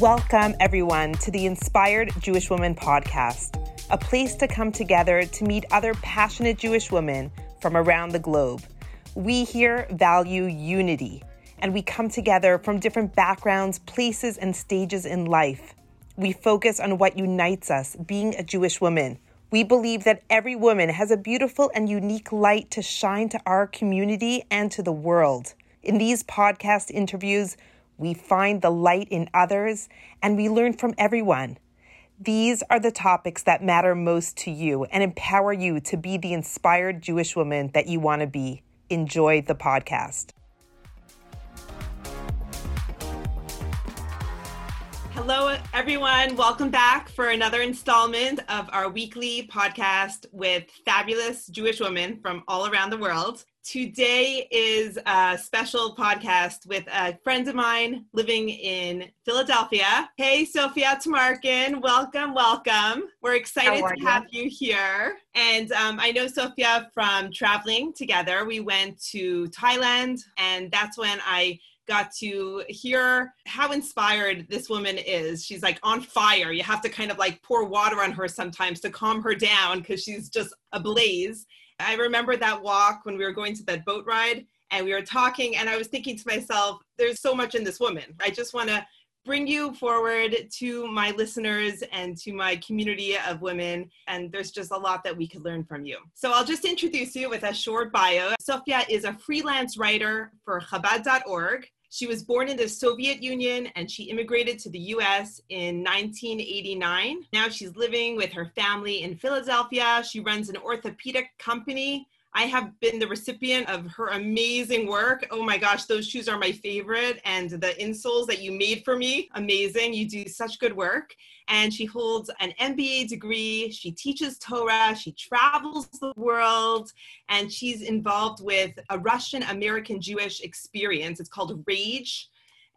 Welcome, everyone, to the Inspired Jewish Woman podcast, a place to come together to meet other passionate Jewish women from around the globe. We here value unity, and we come together from different backgrounds, places, and stages in life. We focus on what unites us, being a Jewish woman. We believe that every woman has a beautiful and unique light to shine to our community and to the world. In these podcast interviews, we find the light in others and we learn from everyone. These are the topics that matter most to you and empower you to be the inspired Jewish woman that you want to be. Enjoy the podcast. Hello, everyone. Welcome back for another installment of our weekly podcast with fabulous Jewish women from all around the world. Today is a special podcast with a friend of mine living in Philadelphia. Hey, Sophia Tamarkin, welcome, welcome. We're excited to you? have you here. And um, I know Sophia from traveling together. We went to Thailand, and that's when I got to hear how inspired this woman is. She's like on fire. You have to kind of like pour water on her sometimes to calm her down because she's just ablaze. I remember that walk when we were going to that boat ride and we were talking, and I was thinking to myself, there's so much in this woman. I just want to bring you forward to my listeners and to my community of women. And there's just a lot that we could learn from you. So I'll just introduce you with a short bio. Sophia is a freelance writer for Chabad.org. She was born in the Soviet Union and she immigrated to the US in 1989. Now she's living with her family in Philadelphia. She runs an orthopedic company. I have been the recipient of her amazing work. Oh my gosh, those shoes are my favorite. And the insoles that you made for me, amazing. You do such good work and she holds an MBA degree. She teaches Torah, she travels the world, and she's involved with a Russian American Jewish experience. It's called RAJE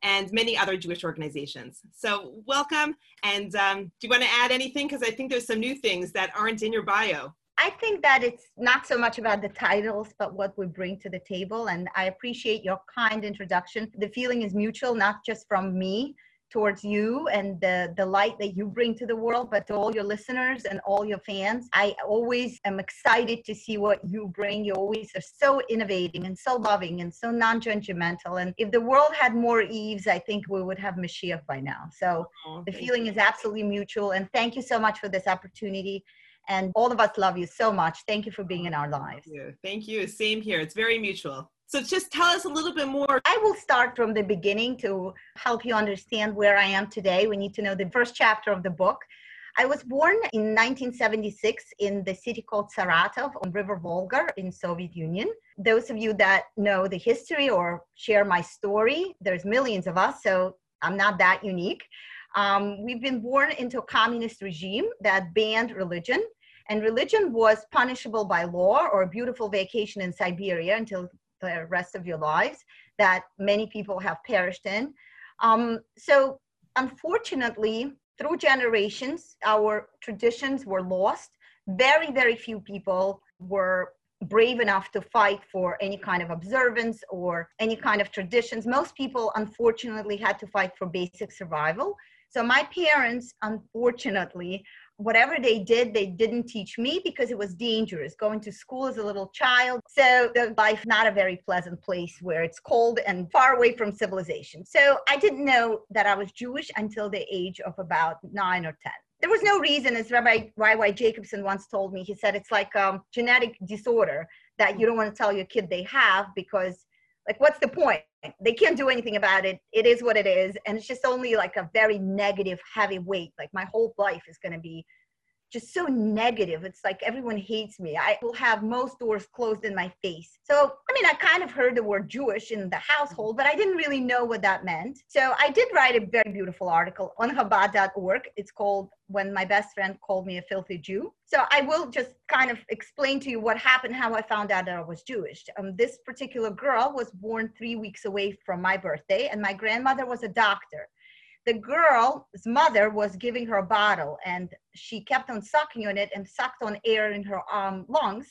and many other Jewish organizations. So, welcome. And um, do you want to add anything? Because I think there's some new things that aren't in your bio. I think that it's not so much about the titles, but what we bring to the table. And I appreciate your kind introduction. The feeling is mutual, not just from me, towards you and the, the light that you bring to the world, but to all your listeners and all your fans. I always am excited to see what you bring. You always are so innovating and so loving and so non judgmental. And if the world had more Eves, I think we would have Mashiach by now. So oh, the feeling you. is absolutely mutual. And thank you so much for this opportunity. And all of us love you so much. Thank you for being in our lives. Thank you. Thank you. Same here. It's very mutual. So just tell us a little bit more. I will start from the beginning to help you understand where I am today. We need to know the first chapter of the book. I was born in 1976 in the city called Saratov on River Volga in Soviet Union. Those of you that know the history or share my story, there's millions of us, so I'm not that unique. Um, we've been born into a communist regime that banned religion, and religion was punishable by law or a beautiful vacation in Siberia until the rest of your lives that many people have perished in. Um, so, unfortunately, through generations, our traditions were lost. Very, very few people were brave enough to fight for any kind of observance or any kind of traditions. Most people, unfortunately, had to fight for basic survival. So, my parents, unfortunately, whatever they did, they didn't teach me because it was dangerous going to school as a little child. So the life not a very pleasant place where it's cold and far away from civilization. So I didn't know that I was Jewish until the age of about nine or 10 there was no reason, as Rabbi Y.Y. Jacobson once told me, he said it's like a um, genetic disorder that you don't want to tell your kid they have because like what's the point? They can't do anything about it. It is what it is. And it's just only like a very negative heavy weight. Like my whole life is going to be just so negative. It's like everyone hates me. I will have most doors closed in my face. So, I mean, I kind of heard the word Jewish in the household, but I didn't really know what that meant. So, I did write a very beautiful article on Chabad.org. It's called When My Best Friend Called Me a Filthy Jew. So, I will just kind of explain to you what happened, how I found out that I was Jewish. Um, this particular girl was born three weeks away from my birthday, and my grandmother was a doctor the girl's mother was giving her a bottle and she kept on sucking on it and sucked on air in her um, lungs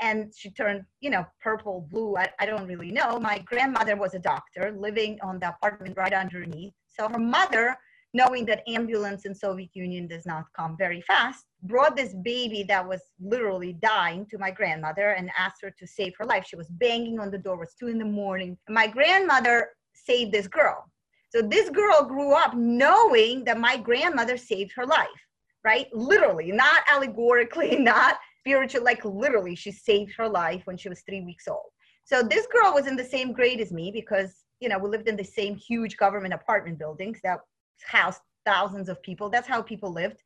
and she turned you know purple blue I, I don't really know my grandmother was a doctor living on the apartment right underneath so her mother knowing that ambulance in Soviet Union does not come very fast, brought this baby that was literally dying to my grandmother and asked her to save her life. She was banging on the door, it was two in the morning. My grandmother saved this girl. So this girl grew up knowing that my grandmother saved her life, right? Literally, not allegorically, not spiritual, like literally, she saved her life when she was three weeks old. So this girl was in the same grade as me because, you know, we lived in the same huge government apartment buildings that housed thousands of people. That's how people lived.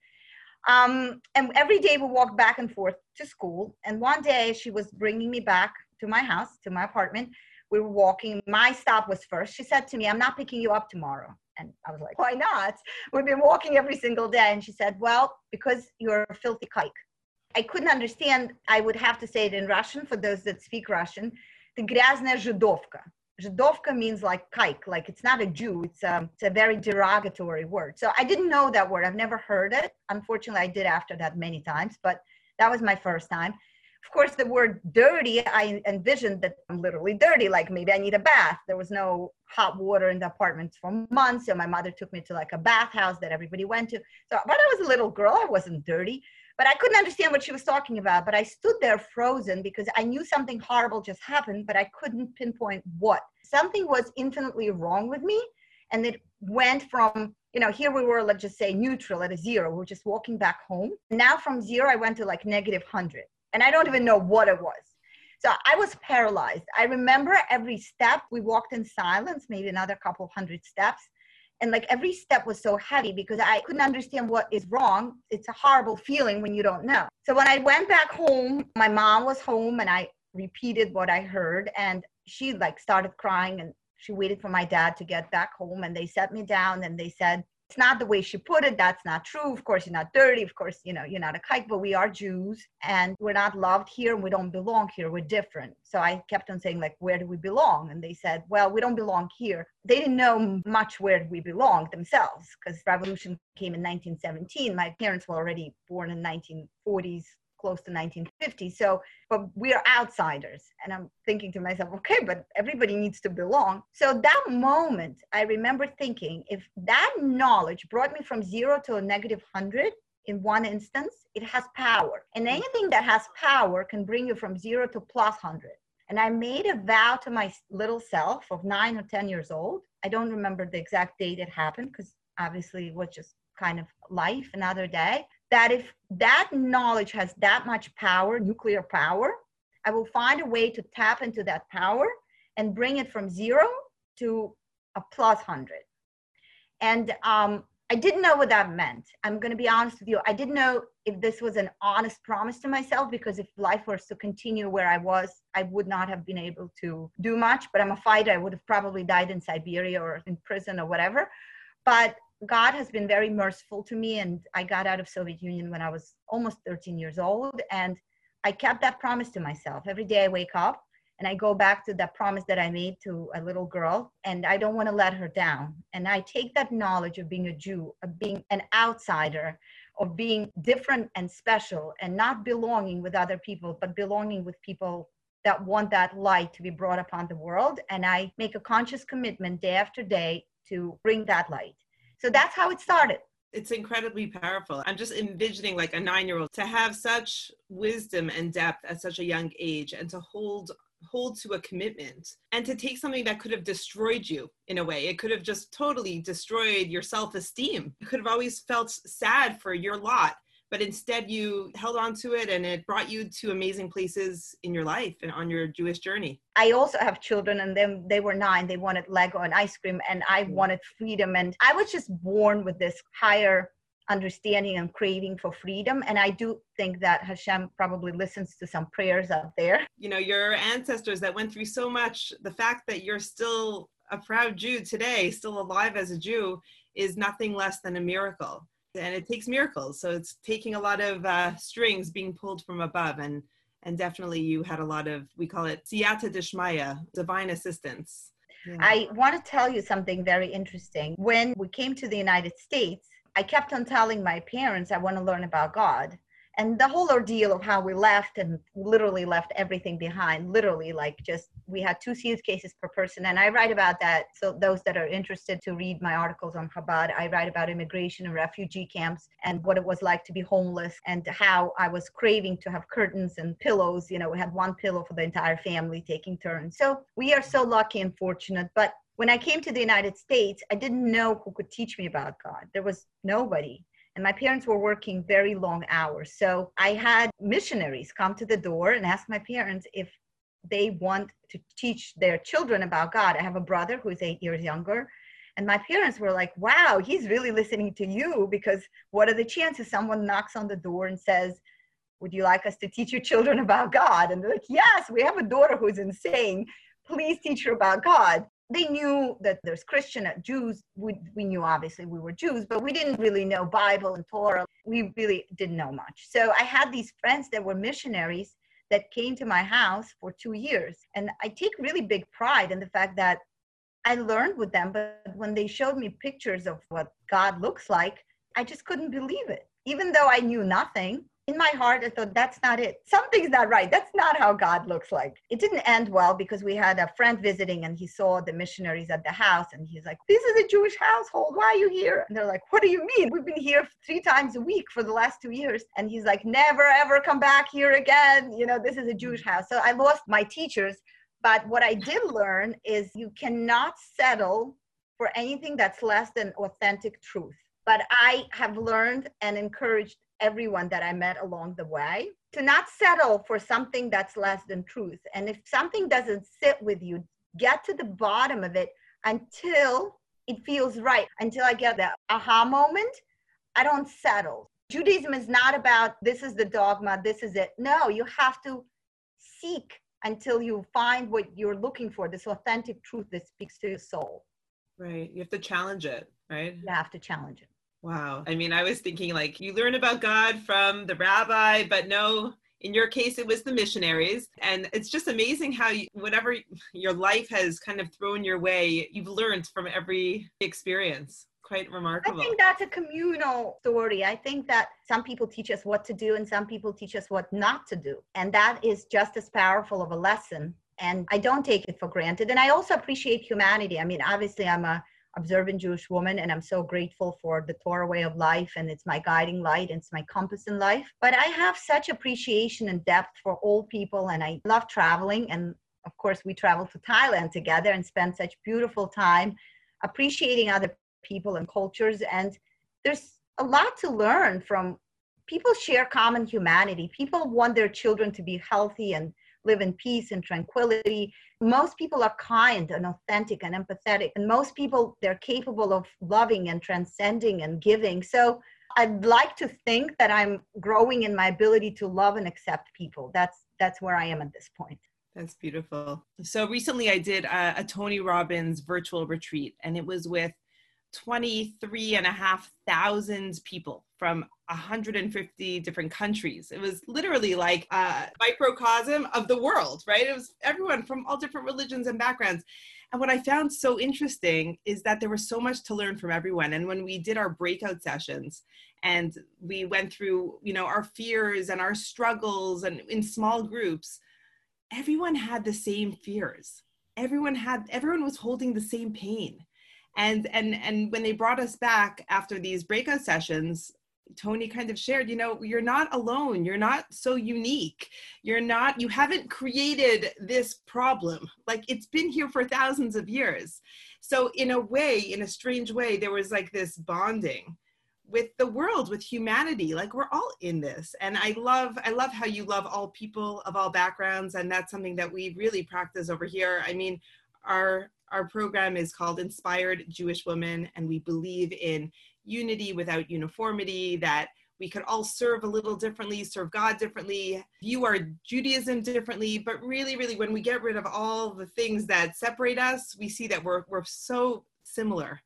Um, and every day we walked back and forth to school. And one day she was bringing me back to my house, to my apartment We were walking. My stop was first. She said to me, I'm not picking you up tomorrow. And I was like, why not? We've been walking every single day. And she said, well, because you're a filthy kike. I couldn't understand. I would have to say it in Russian for those that speak Russian. The грязная жидовка. Жидovka means like kike, like it's not a Jew. It's a, um, it's a very derogatory word. So I didn't know that word. I've never heard it. Unfortunately, I did after that many times, but that was my first time. Of course, the word dirty, I envisioned that I'm literally dirty, like maybe I need a bath. There was no hot water in the apartment for months. So my mother took me to like a bathhouse that everybody went to. So, but I was a little girl, I wasn't dirty but I couldn't understand what she was talking about. But I stood there frozen because I knew something horrible just happened, but I couldn't pinpoint what. Something was infinitely wrong with me. And it went from, you know, here we were, let's just say neutral at a zero. We we're just walking back home. Now from zero, I went to like negative 100. And I don't even know what it was. So I was paralyzed. I remember every step we walked in silence, maybe another couple hundred steps and like every step was so heavy because i couldn't understand what is wrong it's a horrible feeling when you don't know so when i went back home my mom was home and i repeated what i heard and she like started crying and she waited for my dad to get back home and they set me down and they said it's not the way she put it. That's not true. Of course, you're not dirty. Of course, you know, you're not a kike, but we are Jews and we're not loved here and we don't belong here. We're different. So I kept on saying, like, where do we belong? And they said, well, we don't belong here. They didn't know much where we belong themselves because revolution came in 1917. My parents were already born in 1940s, close to 1950. So, but we're outsiders. And I'm thinking to myself, okay, but everybody needs to belong. So that moment, I remember thinking, if that knowledge brought me from zero to a negative 100 in one instance, it has power. And anything that has power can bring you from zero to plus 100. And I made a vow to my little self of nine or 10 years old. I don't remember the exact date it happened because obviously it was just kind of life another day that if that knowledge has that much power, nuclear power, I will find a way to tap into that power and bring it from zero to a plus 100. And um, I didn't know what that meant. I'm going to be honest with you. I didn't know if this was an honest promise to myself because if life was to continue where I was, I would not have been able to do much. But I'm a fighter. I would have probably died in Siberia or in prison or whatever. But God has been very merciful to me, and I got out of Soviet Union when I was almost 13 years old, and I kept that promise to myself. Every day I wake up and I go back to that promise that I made to a little girl, and I don't want to let her down. And I take that knowledge of being a Jew, of being an outsider, of being different and special, and not belonging with other people, but belonging with people that want that light to be brought upon the world. And I make a conscious commitment day after day to bring that light. So that's how it started. It's incredibly powerful. I'm just envisioning like a nine year old to have such wisdom and depth at such a young age and to hold hold to a commitment and to take something that could have destroyed you in a way. It could have just totally destroyed your self esteem. You could have always felt sad for your lot but instead you held on to it and it brought you to amazing places in your life and on your Jewish journey. I also have children and then they were nine. They wanted Lego and ice cream and I mm. wanted freedom. And I was just born with this higher understanding and craving for freedom. And I do think that Hashem probably listens to some prayers out there. You know, your ancestors that went through so much, the fact that you're still a proud Jew today, still alive as a Jew, is nothing less than a miracle and it takes miracles. So it's taking a lot of uh, strings being pulled from above, and and definitely you had a lot of we call it siyata dishmaya, divine assistance. Yeah. I want to tell you something very interesting. When we came to the United States, I kept on telling my parents I want to learn about God. And the whole ordeal of how we left and literally left everything behind literally like just we had two suitcases per person. And i write about that so those that are interested to read my articles on chabad i write about immigration and refugee camps and what it was like to be homeless and how i was craving to have curtains and pillows. You know we had one pillow for the entire family taking turns. So we are so lucky and fortunate. But when I came to the United States, I didn't know who could teach me about God. There was nobody and my parents were working very long hours. So I had missionaries come to the door and ask my parents if they want to teach their children about God. I have a brother who's eight years younger. And my parents were like, wow, he's really listening to you because what are the chances someone knocks on the door and says, would you like us to teach your children about God? And they're like, yes, we have a daughter who's insane. Please teach her about God they knew that there's Christian Jews. We, we knew obviously we were Jews, but we didn't really know Bible and Torah. We really didn't know much. So I had these friends that were missionaries that came to my house for two years. And I take really big pride in the fact that I learned with them, but when they showed me pictures of what God looks like, I just couldn't believe it. Even though I knew nothing, in my heart, I thought, that's not it. Something's not right. That's not how God looks like. It didn't end well because we had a friend visiting and he saw the missionaries at the house and he's like, This is a Jewish household. Why are you here? And they're like, What do you mean? We've been here three times a week for the last two years. And he's like, Never ever come back here again. You know, this is a Jewish house. So I lost my teachers. But what I did learn is you cannot settle for anything that's less than authentic truth. But I have learned and encouraged everyone that I met along the way to not settle for something that's less than truth. And if something doesn't sit with you, get to the bottom of it until it feels right, until I get that aha moment. I don't settle. Judaism is not about this is the dogma, this is it. No, you have to seek until you find what you're looking for, this authentic truth that speaks to your soul. Right. You have to challenge it, right? You have to challenge it. Wow. I mean, I was thinking like you learn about God from the rabbi, but no, in your case, it was the missionaries. And it's just amazing how you, whatever your life has kind of thrown your way, you've learned from every experience. Quite remarkable. I think that's a communal story. I think that some people teach us what to do and some people teach us what not to do. And that is just as powerful of a lesson. And I don't take it for granted. And I also appreciate humanity. I mean, obviously, I'm a observant Jewish woman, and I'm so grateful for the Torah way of life, and it's my guiding light, and it's my compass in life. But I have such appreciation and depth for all people, and I love traveling. And of course, we traveled to Thailand together and spent such beautiful time appreciating other people and cultures. And there's a lot to learn from people share common humanity. People want their children to be healthy and live in peace and tranquility. Most people are kind and authentic and empathetic, and most people they're capable of loving and transcending and giving. So I'd like to think that I'm growing in my ability to love and accept people. That's that's where I am at this point. That's beautiful. So recently I did a, a Tony Robbins virtual retreat, and it was with 23 and a half thousand people from 150 different countries. It was literally like a microcosm of the world, right? It was everyone from all different religions and backgrounds. And what I found so interesting is that there was so much to learn from everyone. And when we did our breakout sessions and we went through, you know, our fears and our struggles and in small groups, everyone had the same fears. Everyone had everyone was holding the same pain and and and when they brought us back after these breakout sessions tony kind of shared you know you're not alone. You're not so unique. You're not you haven't created this problem. Like it's been here for thousands of years. So in a way in a strange way there was like this bonding with the world with humanity. Like we're all in this. And i love i love how you love all people of all backgrounds. And that's something that we really practice over here. I mean our our program is called Inspired Jewish Women, and we believe in unity without uniformity, that we could all serve a little differently, serve God differently, view our Judaism differently. But really, really, when we get rid of all the things that separate us, we see that we're, we're so similar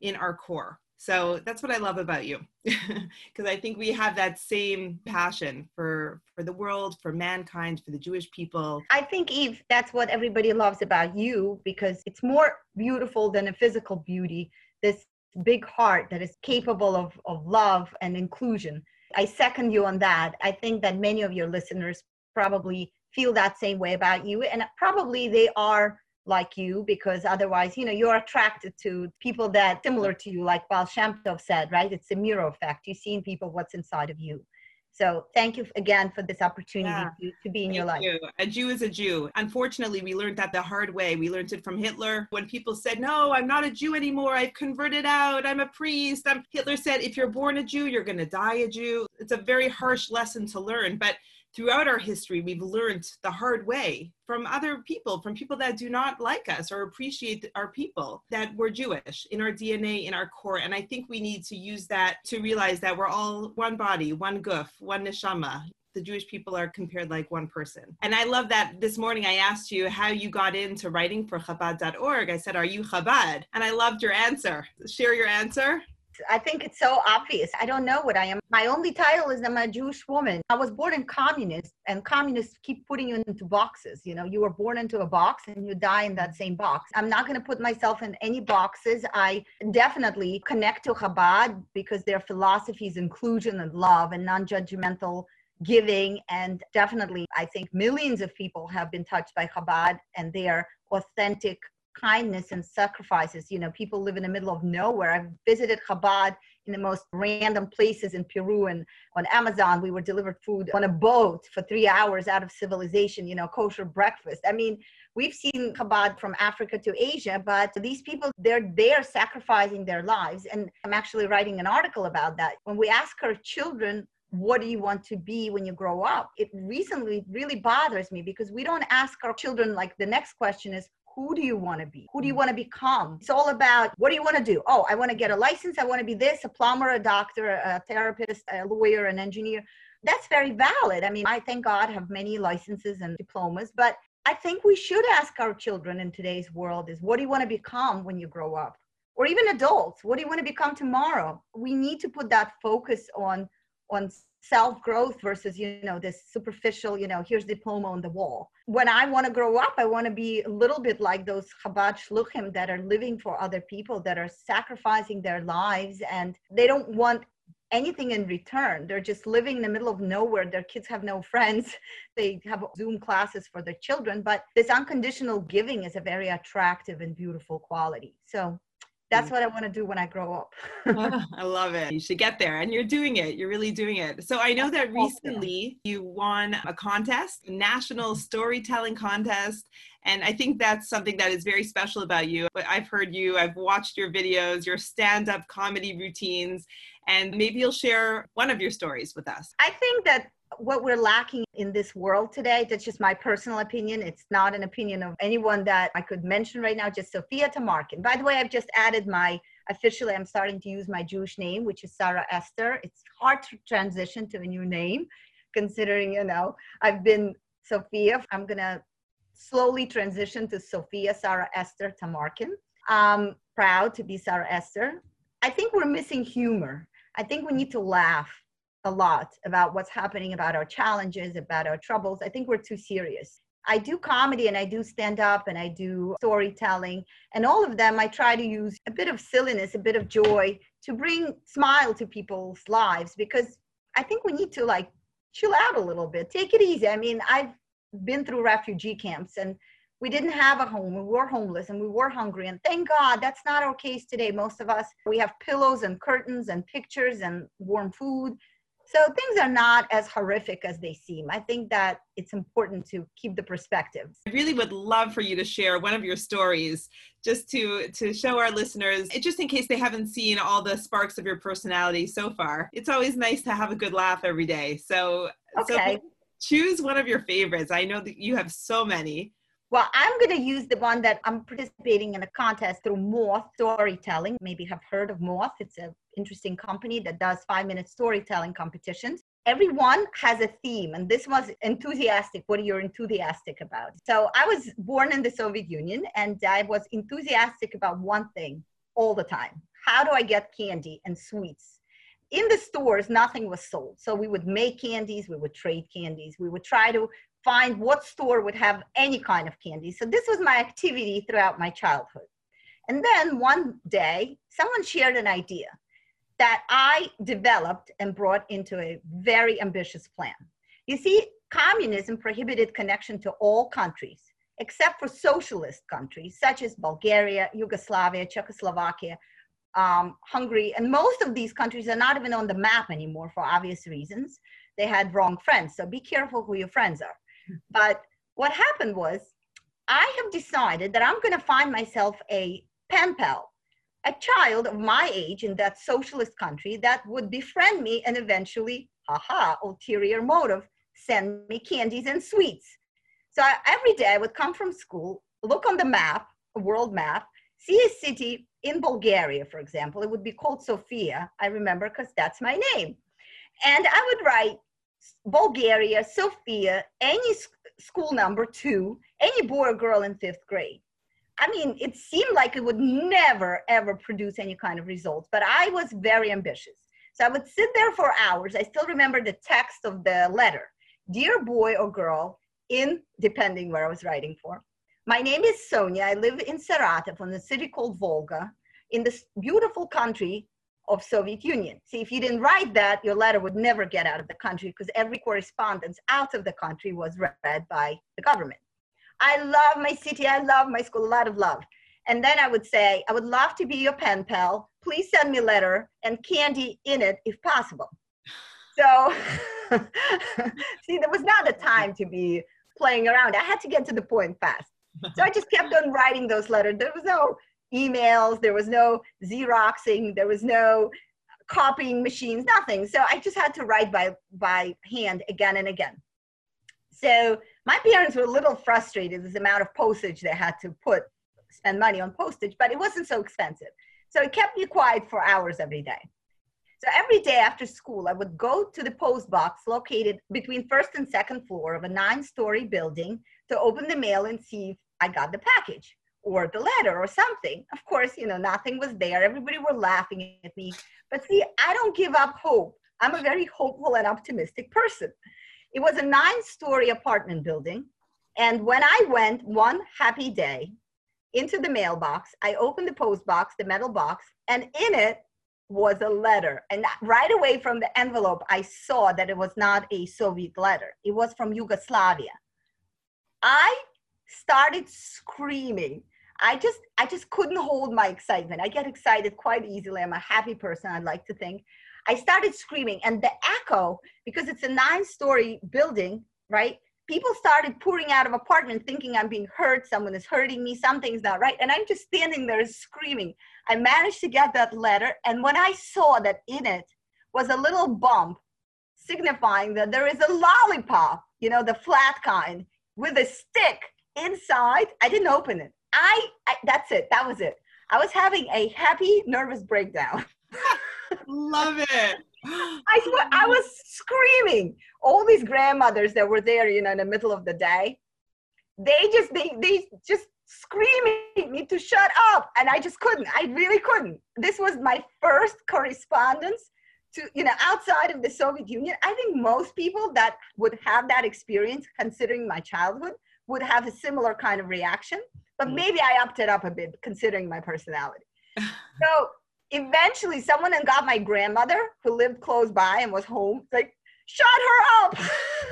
in our core. So that's what I love about you, because I think we have that same passion for for the world, for mankind, for the Jewish people. I think Eve, that's what everybody loves about you, because it's more beautiful than a physical beauty. This big heart that is capable of of love and inclusion. I second you on that. I think that many of your listeners probably feel that same way about you, and probably they are like you because otherwise, you know, you're attracted to people that similar to you, like Baal Shem Tov said, right? It's a mirror effect. You see in people what's inside of you. So thank you again for this opportunity yeah. to, to, be in thank your life. You. A Jew is a Jew. Unfortunately, we learned that the hard way. We learned it from Hitler. When people said, no, I'm not a Jew anymore. I've converted out. I'm a priest. I'm... Hitler said, if you're born a Jew, you're going to die a Jew. It's a very harsh lesson to learn. But throughout our history, we've learned the hard way from other people, from people that do not like us or appreciate our people, that we're Jewish in our DNA, in our core. And I think we need to use that to realize that we're all one body, one guf, one neshama. The Jewish people are compared like one person. And I love that this morning I asked you how you got into writing for Chabad.org. I said, Are you Chabad? And I loved your answer. Share your answer. I think it's so obvious. I don't know what I am. My only title is I'm a Jewish woman. I was born in communist, and communists keep putting you into boxes. You know, you were born into a box and you die in that same box. I'm not going to put myself in any boxes. I definitely connect to Chabad because their philosophy is inclusion and love and non judgmental giving. And definitely, I think millions of people have been touched by Chabad and their authentic kindness and sacrifices. You know, people live in the middle of nowhere. I've visited Chabad in the most random places in Peru and on Amazon. We were delivered food on a boat for three hours out of civilization, you know, kosher breakfast. I mean, we've seen Chabad from Africa to Asia, but these people, they're there sacrificing their lives. And I'm actually writing an article about that. When we ask our children, what do you want to be when you grow up? It recently really bothers me because we don't ask our children, like, the next question is, who do you want to be? Who do you mm. want to become? It's all about what do you want to do? Oh, I want to get a license. I want to be this, a plumber, a doctor, a therapist, a lawyer, an engineer. That's very valid. I mean, I thank God have many licenses and diplomas, but I think we should ask our children in today's world is what do you want to become when you grow up? Or even adults, what do you want to become tomorrow? We need to put that focus on on self growth versus you know this superficial you know here's diploma on the wall. When i want to grow up i want to be a little bit like those chabad shluchim that are living for other people that are sacrificing their lives and they don't want anything in return. They're just living in the middle of nowhere. Their kids have no friends. They have zoom classes for their children but this unconditional giving is a very attractive and beautiful quality. So that's mm. what I want to do when I grow up. oh, I love it. You should get there and you're doing it. You're really doing it. So I know that recently you won a contest, a national storytelling contest. And I think that's something that is very special about you. But I've heard you, I've watched your videos, your stand up comedy routines, and maybe you'll share one of your stories with us. I think that what we're lacking in this world today, that's just my personal opinion. It's not an opinion of anyone that I could mention right now, just Sophia Tamarkin. By the way, I've just added my, officially, I'm starting to use my Jewish name, which is Sarah Esther. It's hard to transition to a new name, considering, you know, I've been Sophia. I'm to slowly transition to Sophia Sarah Esther Tamarkin. I'm proud to be Sarah Esther. I think we're missing humor. I think we need to laugh a lot about what's happening, about our challenges, about our troubles. I think we're too serious. I do comedy and I do stand up and I do storytelling. And all of them, I try to use a bit of silliness, a bit of joy to bring smile to people's lives because I think we need to like chill out a little bit, take it easy. I mean, I've been through refugee camps and we didn't have a home. We were homeless and we were hungry. And thank God that's not our case today. Most of us, we have pillows and curtains and pictures and warm food. So things are not as horrific as they seem. I think that it's important to keep the perspective. I really would love for you to share one of your stories just to to show our listeners just in case they haven't seen all the sparks of your personality so far. It's always nice to have a good laugh every day. So okay. So choose one of your favorites. I know that you have so many. Well, I'm going to use the one that I'm participating in a contest through Moth Storytelling. Maybe have heard of Moth. It's an interesting company that does five minute storytelling competitions. Everyone has a theme, and this was enthusiastic. What are you enthusiastic about? So I was born in the Soviet Union, and I was enthusiastic about one thing all the time. How do I get candy and sweets? in the stores nothing was sold so we would make candies we would trade candies we would try to find what store would have any kind of candy. So this was my activity throughout my childhood. And then one day, someone shared an idea. that I developed and brought into a very ambitious plan. You see, communism prohibited connection to all countries except for socialist countries such as Bulgaria, Yugoslavia, Czechoslovakia, um, Hungary, and most of these countries are not even on the map anymore for obvious reasons. They had wrong friends, so be careful who your friends are. But what happened was, I have decided that I'm going to find myself a pen pal, a child of my age in that socialist country that would befriend me and eventually, haha, ulterior motive, send me candies and sweets. So I, every day I would come from school, look on the map, world map, see a city in Bulgaria, for example. It would be called Sofia. I remember because that's my name. And I would write Bulgaria, Sofia, any school number two, any boy or girl in fifth grade. I mean, it seemed like it would never, ever produce any kind of results, but I was very ambitious. So I would sit there for hours. I still remember the text of the letter Dear boy or girl, in depending where I was writing for. My name is Sonia. I live in Saratov in a city called Volga in this beautiful country of Soviet Union. See, if you didn't write that, your letter would never get out of the country because every correspondence out of the country was read by the government. I love my city. I love my school. A lot of love. And then I would say, I would love to be your pen pal. Please send me a letter and candy in it if possible. So, see, there was not a time to be playing around. I had to get to the point fast. So I just kept on writing those letters. There was no emails, there was no Xeroxing, there was no copying machines, nothing. So I just had to write by by hand again and again. So my parents were a little frustrated with the amount of postage they had to put spend money on postage, but it wasn't so expensive. So it kept me quiet for hours every day. So every day after school, I would go to the post box located between first and second floor of a nine story building to open the mail and see if I got the package or the letter or something. Of course, you know, nothing was there. Everybody were laughing at me. But see, I don't give up hope. I'm a very hopeful and optimistic person. It was a nine story apartment building. And when I went one happy day into the mailbox, I opened the post box, the metal box, and in it was a letter. And right away from the envelope, I saw that it was not a Soviet letter, it was from Yugoslavia. I started screaming. I just I just couldn't hold my excitement. I get excited quite easily. I'm a happy person, I'd like to think. I started screaming and the echo because it's a nine-story building, right? people started pouring out of apartment thinking i'm being hurt someone is hurting me something's not right and i'm just standing there screaming i managed to get that letter and when i saw that in it was a little bump signifying that there is a lollipop you know the flat kind with a stick inside i didn't open it i, I that's it that was it i was having a happy nervous breakdown love it I swear, I was screaming. All these grandmothers that were there, you know, in the middle of the day, they just they they just screaming me to shut up, and I just couldn't. I really couldn't. This was my first correspondence to you know outside of the Soviet Union. I think most people that would have that experience, considering my childhood, would have a similar kind of reaction. But mm. maybe I upped it up a bit, considering my personality. so eventually someone and got my grandmother who lived close by and was home like shut her up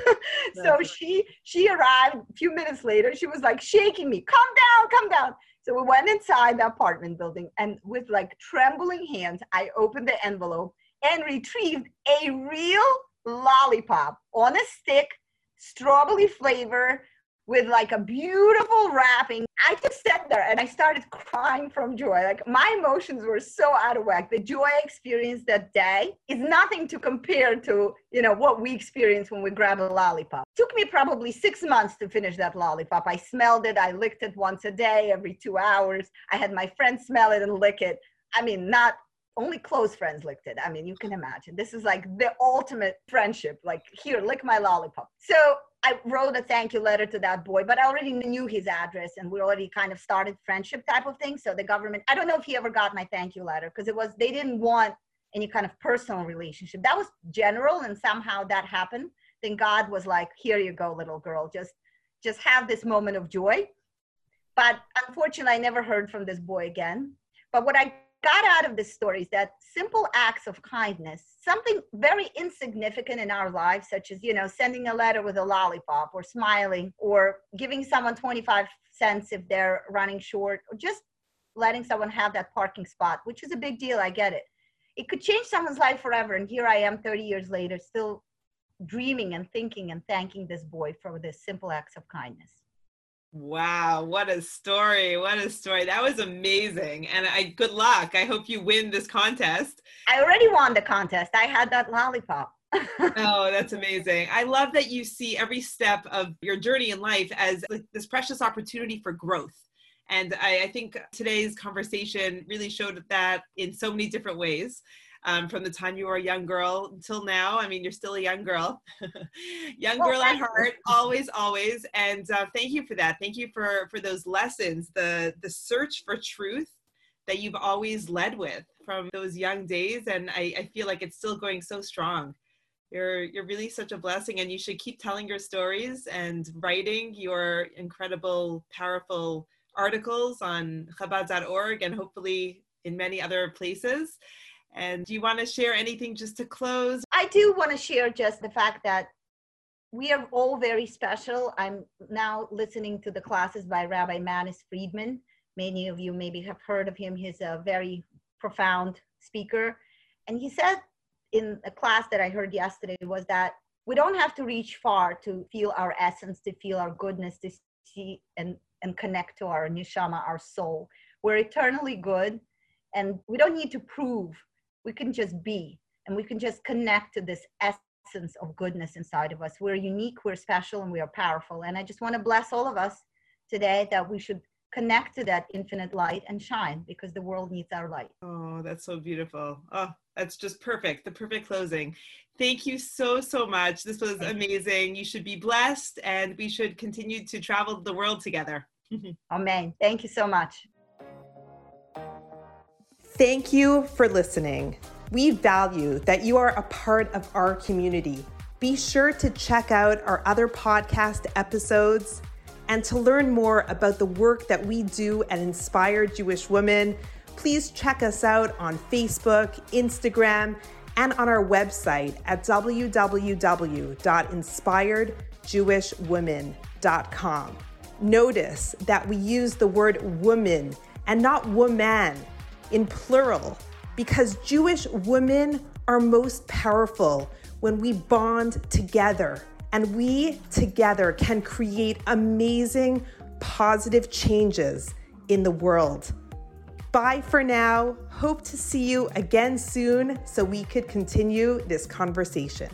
so she she arrived a few minutes later she was like shaking me come down come down so we went inside the apartment building and with like trembling hands i opened the envelope and retrieved a real lollipop on a stick strawberry flavor with like a beautiful wrapping. I just sat there and I started crying from joy. Like my emotions were so out of whack. The joy I experienced that day is nothing to compare to, you know, what we experience when we grab a lollipop. It took me probably six months to finish that lollipop. I smelled it, I licked it once a day, every two hours. I had my friends smell it and lick it. I mean, not only close friends licked it. I mean, you can imagine. This is like the ultimate friendship. Like, here, lick my lollipop. So I wrote a thank you letter to that boy, but I already knew his address and we already kind of started friendship type of thing. So the government, I don't know if he ever got my thank you letter because it was, they didn't want any kind of personal relationship. That was general and somehow that happened. Then God was like, here you go, little girl, just, just have this moment of joy. But unfortunately, I never heard from this boy again. But what I got out of this story is that simple acts of kindness, something very insignificant in our lives, such as, you know, sending a letter with a lollipop or smiling or giving someone 25 cents if they're running short or just letting someone have that parking spot, which is a big deal. I get it. It could change someone's life forever. And here I am 30 years later, still dreaming and thinking and thanking this boy for this simple acts of kindness. Wow, what a story. What a story. That was amazing. And I good luck. I hope you win this contest. I already won the contest. I had that lollipop. oh, that's amazing. I love that you see every step of your journey in life as like this precious opportunity for growth. And I, I think today's conversation really showed that in so many different ways um, from the time you were a young girl until now. I mean, you're still a young girl, young girl at heart, always, always. And uh, thank you for that. Thank you for for those lessons, the the search for truth that you've always led with from those young days. And I, I feel like it's still going so strong. You're you're really such a blessing, and you should keep telling your stories and writing your incredible, powerful articles on Chabad.org and hopefully in many other places. And do you want to share anything just to close? I do want to share just the fact that we are all very special. I'm now listening to the classes by Rabbi Manis Friedman. Many of you maybe have heard of him. He's a very profound speaker. And he said in a class that I heard yesterday was that we don't have to reach far to feel our essence, to feel our goodness, to see and, and connect to our neshama, our soul. We're eternally good, and we don't need to prove we can just be and we can just connect to this essence of goodness inside of us. We're unique, we're special, and we are powerful. And I just want to bless all of us today that we should connect to that infinite light and shine because the world needs our light. Oh, that's so beautiful. Oh, that's just perfect. The perfect closing. Thank you so, so much. This was amazing. You should be blessed and we should continue to travel the world together. Amen. Thank you so much. Thank you for listening. We value that you are a part of our community. Be sure to check out our other podcast episodes and to learn more about the work that we do at Inspired Jewish Women. Please check us out on Facebook, Instagram, and on our website at www.inspiredjewishwomen.com. Notice that we use the word woman and not woman in plural because Jewish women are most powerful when we bond together and we together can create amazing positive changes in the world. Bye for now. Hope to see you again soon so we could continue this conversation.